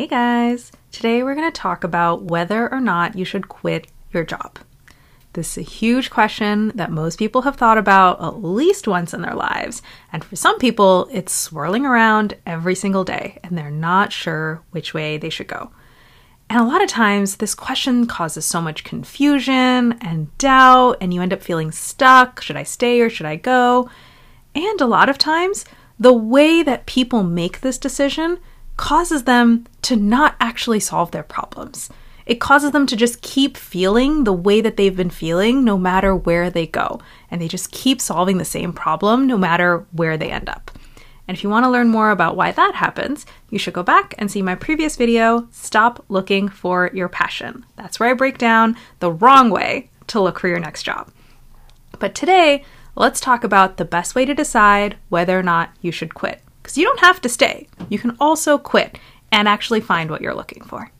Hey guys! Today we're going to talk about whether or not you should quit your job. This is a huge question that most people have thought about at least once in their lives, and for some people, it's swirling around every single day and they're not sure which way they should go. And a lot of times, this question causes so much confusion and doubt, and you end up feeling stuck. Should I stay or should I go? And a lot of times, the way that people make this decision causes them to not actually solve their problems. It causes them to just keep feeling the way that they've been feeling no matter where they go. And they just keep solving the same problem no matter where they end up. And if you want to learn more about why that happens, you should go back and see my previous video, Stop Looking for Your Passion. That's where I break down the wrong way to look for your next job. But today, let's talk about the best way to decide whether or not you should quit. Because you don't have to stay, you can also quit and actually find what you're looking for.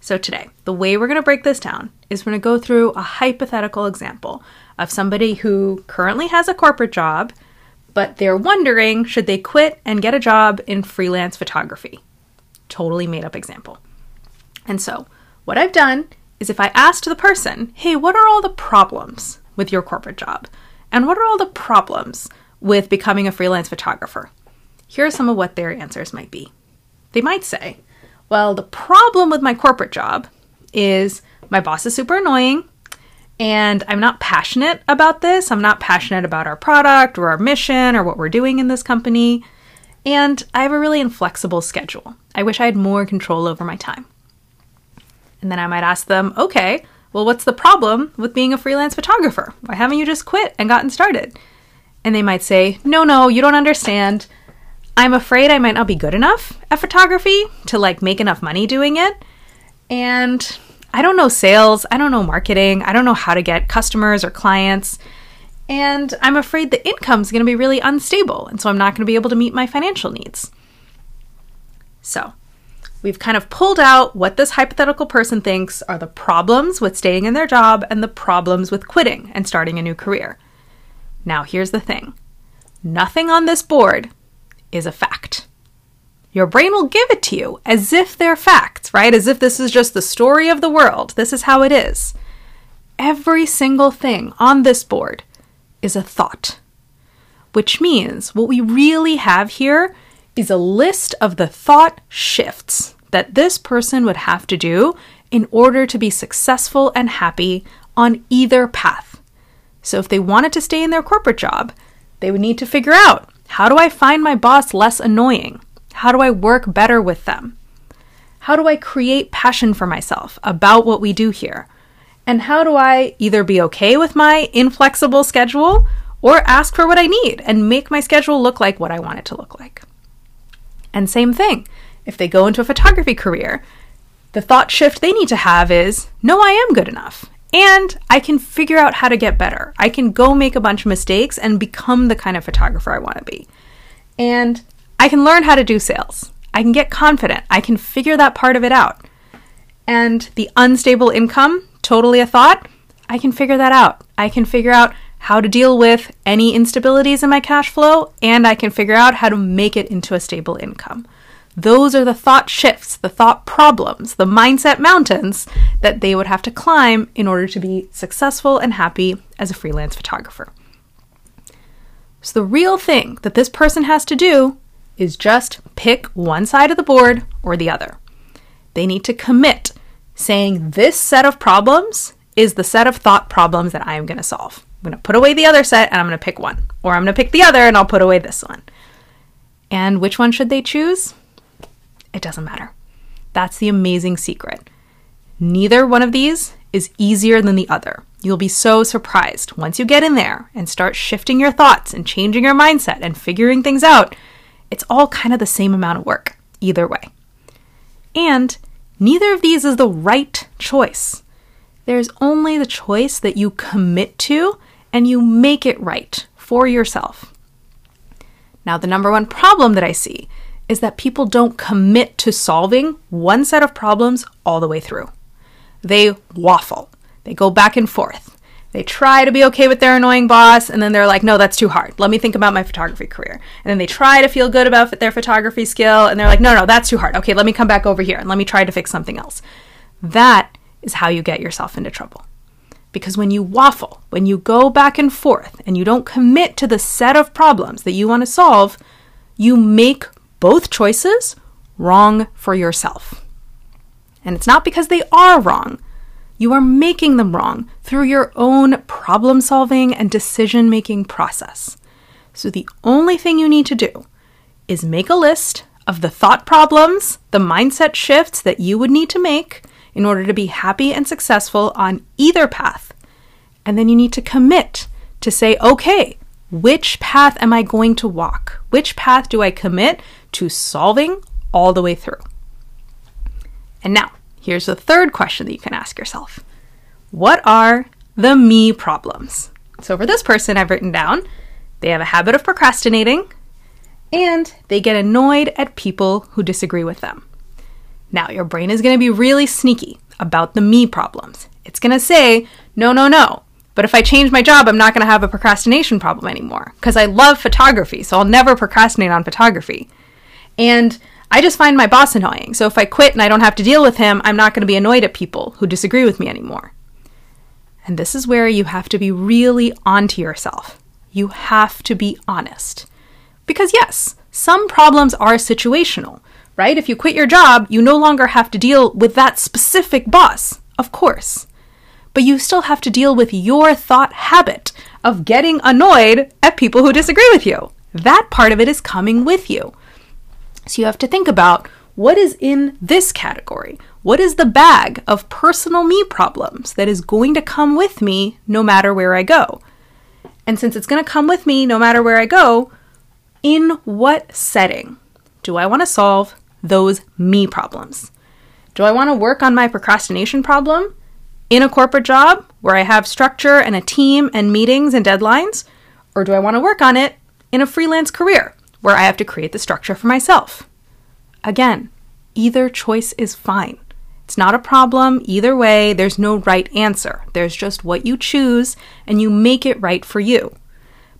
So, today, the way we're going to break this down is we're going to go through a hypothetical example of somebody who currently has a corporate job but they're wondering should they quit and get a job in freelance photography. Totally made up example. And so, what I've done is if I asked the person, hey, what are all the problems with your corporate job? And what are all the problems with becoming a freelance photographer? Here are some of what their answers might be. They might say, well, the problem with my corporate job is my boss is super annoying and I'm not passionate about this. I'm not passionate about our product or our mission or what we're doing in this company. And I have a really inflexible schedule. I wish I had more control over my time. And then I might ask them, okay, well, what's the problem with being a freelance photographer? Why haven't you just quit and gotten started? And they might say, no, no, you don't understand. I'm afraid I might not be good enough at photography to like make enough money doing it. And I don't know sales, I don't know marketing, I don't know how to get customers or clients. And I'm afraid the income's going to be really unstable, and so I'm not going to be able to meet my financial needs. So, we've kind of pulled out what this hypothetical person thinks are the problems with staying in their job and the problems with quitting and starting a new career. Now, here's the thing nothing on this board is a fact. Your brain will give it to you as if they're facts, right? As if this is just the story of the world. This is how it is. Every single thing on this board is a thought, which means what we really have here is a list of the thought shifts that this person would have to do in order to be successful and happy on either path. So, if they wanted to stay in their corporate job, they would need to figure out how do I find my boss less annoying? How do I work better with them? How do I create passion for myself about what we do here? And how do I either be okay with my inflexible schedule or ask for what I need and make my schedule look like what I want it to look like? And same thing, if they go into a photography career, the thought shift they need to have is no, I am good enough. And I can figure out how to get better. I can go make a bunch of mistakes and become the kind of photographer I want to be. And I can learn how to do sales. I can get confident. I can figure that part of it out. And the unstable income, totally a thought, I can figure that out. I can figure out how to deal with any instabilities in my cash flow, and I can figure out how to make it into a stable income. Those are the thought shifts, the thought problems, the mindset mountains that they would have to climb in order to be successful and happy as a freelance photographer. So, the real thing that this person has to do is just pick one side of the board or the other. They need to commit, saying this set of problems is the set of thought problems that I am going to solve. I'm going to put away the other set and I'm going to pick one. Or I'm going to pick the other and I'll put away this one. And which one should they choose? It doesn't matter. That's the amazing secret. Neither one of these is easier than the other. You'll be so surprised once you get in there and start shifting your thoughts and changing your mindset and figuring things out it's all kind of the same amount of work, either way. And neither of these is the right choice. There's only the choice that you commit to and you make it right for yourself. Now, the number one problem that I see is that people don't commit to solving one set of problems all the way through. They waffle, they go back and forth. They try to be okay with their annoying boss, and then they're like, no, that's too hard. Let me think about my photography career. And then they try to feel good about their photography skill, and they're like, no, no, that's too hard. Okay, let me come back over here and let me try to fix something else. That is how you get yourself into trouble. Because when you waffle, when you go back and forth, and you don't commit to the set of problems that you want to solve, you make both choices wrong for yourself. And it's not because they are wrong. You are making them wrong through your own problem solving and decision making process. So the only thing you need to do is make a list of the thought problems, the mindset shifts that you would need to make in order to be happy and successful on either path. And then you need to commit to say, okay, which path am I going to walk? Which path do I commit to solving all the way through? And now, here's the third question that you can ask yourself What are the me problems? So, for this person, I've written down they have a habit of procrastinating and they get annoyed at people who disagree with them. Now, your brain is going to be really sneaky about the me problems. It's going to say, no, no, no. But if I change my job, I'm not going to have a procrastination problem anymore because I love photography, so I'll never procrastinate on photography. And I just find my boss annoying. So if I quit and I don't have to deal with him, I'm not going to be annoyed at people who disagree with me anymore. And this is where you have to be really onto yourself. You have to be honest. Because yes, some problems are situational, right? If you quit your job, you no longer have to deal with that specific boss, of course. But you still have to deal with your thought habit of getting annoyed at people who disagree with you. That part of it is coming with you. So you have to think about what is in this category? What is the bag of personal me problems that is going to come with me no matter where I go? And since it's going to come with me no matter where I go, in what setting do I want to solve those me problems? Do I want to work on my procrastination problem in a corporate job where I have structure and a team and meetings and deadlines? Or do I want to work on it in a freelance career where I have to create the structure for myself. Again, either choice is fine. It's not a problem either way. There's no right answer. There's just what you choose and you make it right for you.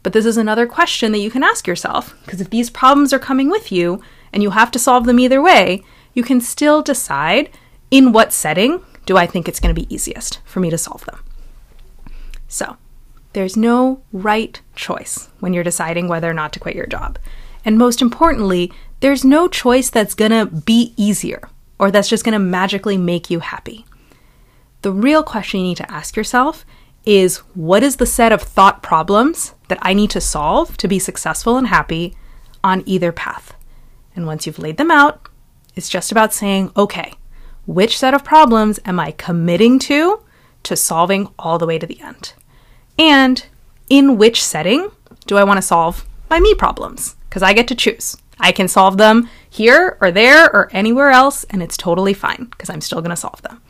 But this is another question that you can ask yourself because if these problems are coming with you and you have to solve them either way, you can still decide in what setting do I think it's going to be easiest for me to solve them. So, there's no right choice when you're deciding whether or not to quit your job. And most importantly, there's no choice that's gonna be easier or that's just gonna magically make you happy. The real question you need to ask yourself is what is the set of thought problems that I need to solve to be successful and happy on either path? And once you've laid them out, it's just about saying, okay, which set of problems am I committing to to solving all the way to the end? And in which setting do I want to solve my me problems? because I get to choose. I can solve them here or there or anywhere else, and it's totally fine because I'm still going to solve them.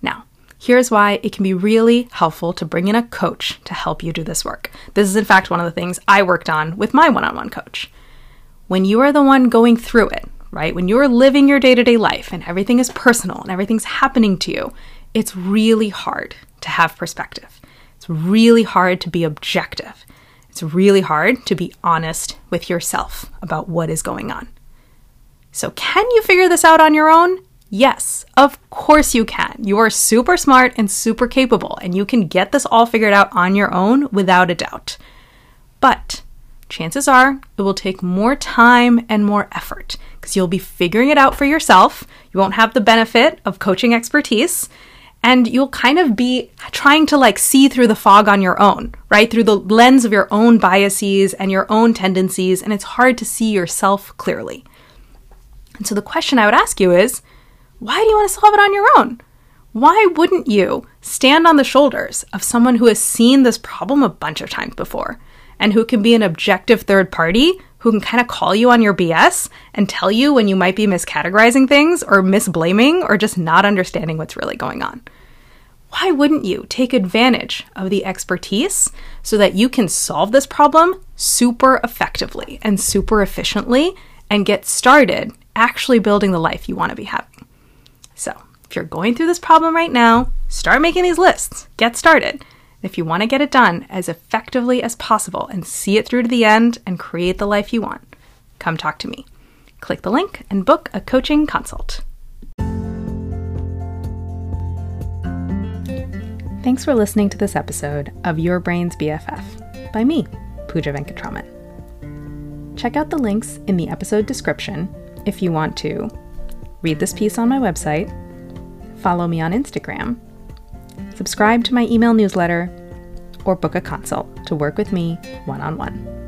Now, here's why it can be really helpful to bring in a coach to help you do this work. This is, in fact, one of the things I worked on with my one on one coach. When you are the one going through it, right, when you're living your day to day life and everything is personal and everything's happening to you, it's really hard to have perspective. It's really hard to be objective. It's really hard to be honest with yourself about what is going on. So, can you figure this out on your own? Yes, of course you can. You are super smart and super capable, and you can get this all figured out on your own without a doubt. But chances are it will take more time and more effort because you'll be figuring it out for yourself. You won't have the benefit of coaching expertise, and you'll kind of be trying to like see through the fog on your own, right? Through the lens of your own biases and your own tendencies, and it's hard to see yourself clearly. And so the question I would ask you is why do you want to solve it on your own? Why wouldn't you stand on the shoulders of someone who has seen this problem a bunch of times before and who can be an objective third party who can kind of call you on your BS and tell you when you might be miscategorizing things or misblaming or just not understanding what's really going on. Why wouldn't you take advantage of the expertise so that you can solve this problem super effectively and super efficiently and get started actually building the life you want to be having? So, if you're going through this problem right now, start making these lists. Get started. If you want to get it done as effectively as possible and see it through to the end and create the life you want, come talk to me. Click the link and book a coaching consult. Thanks for listening to this episode of Your Brain's BFF by me, Pooja Venkatraman. Check out the links in the episode description if you want to read this piece on my website, follow me on Instagram, subscribe to my email newsletter, or book a consult to work with me one on one.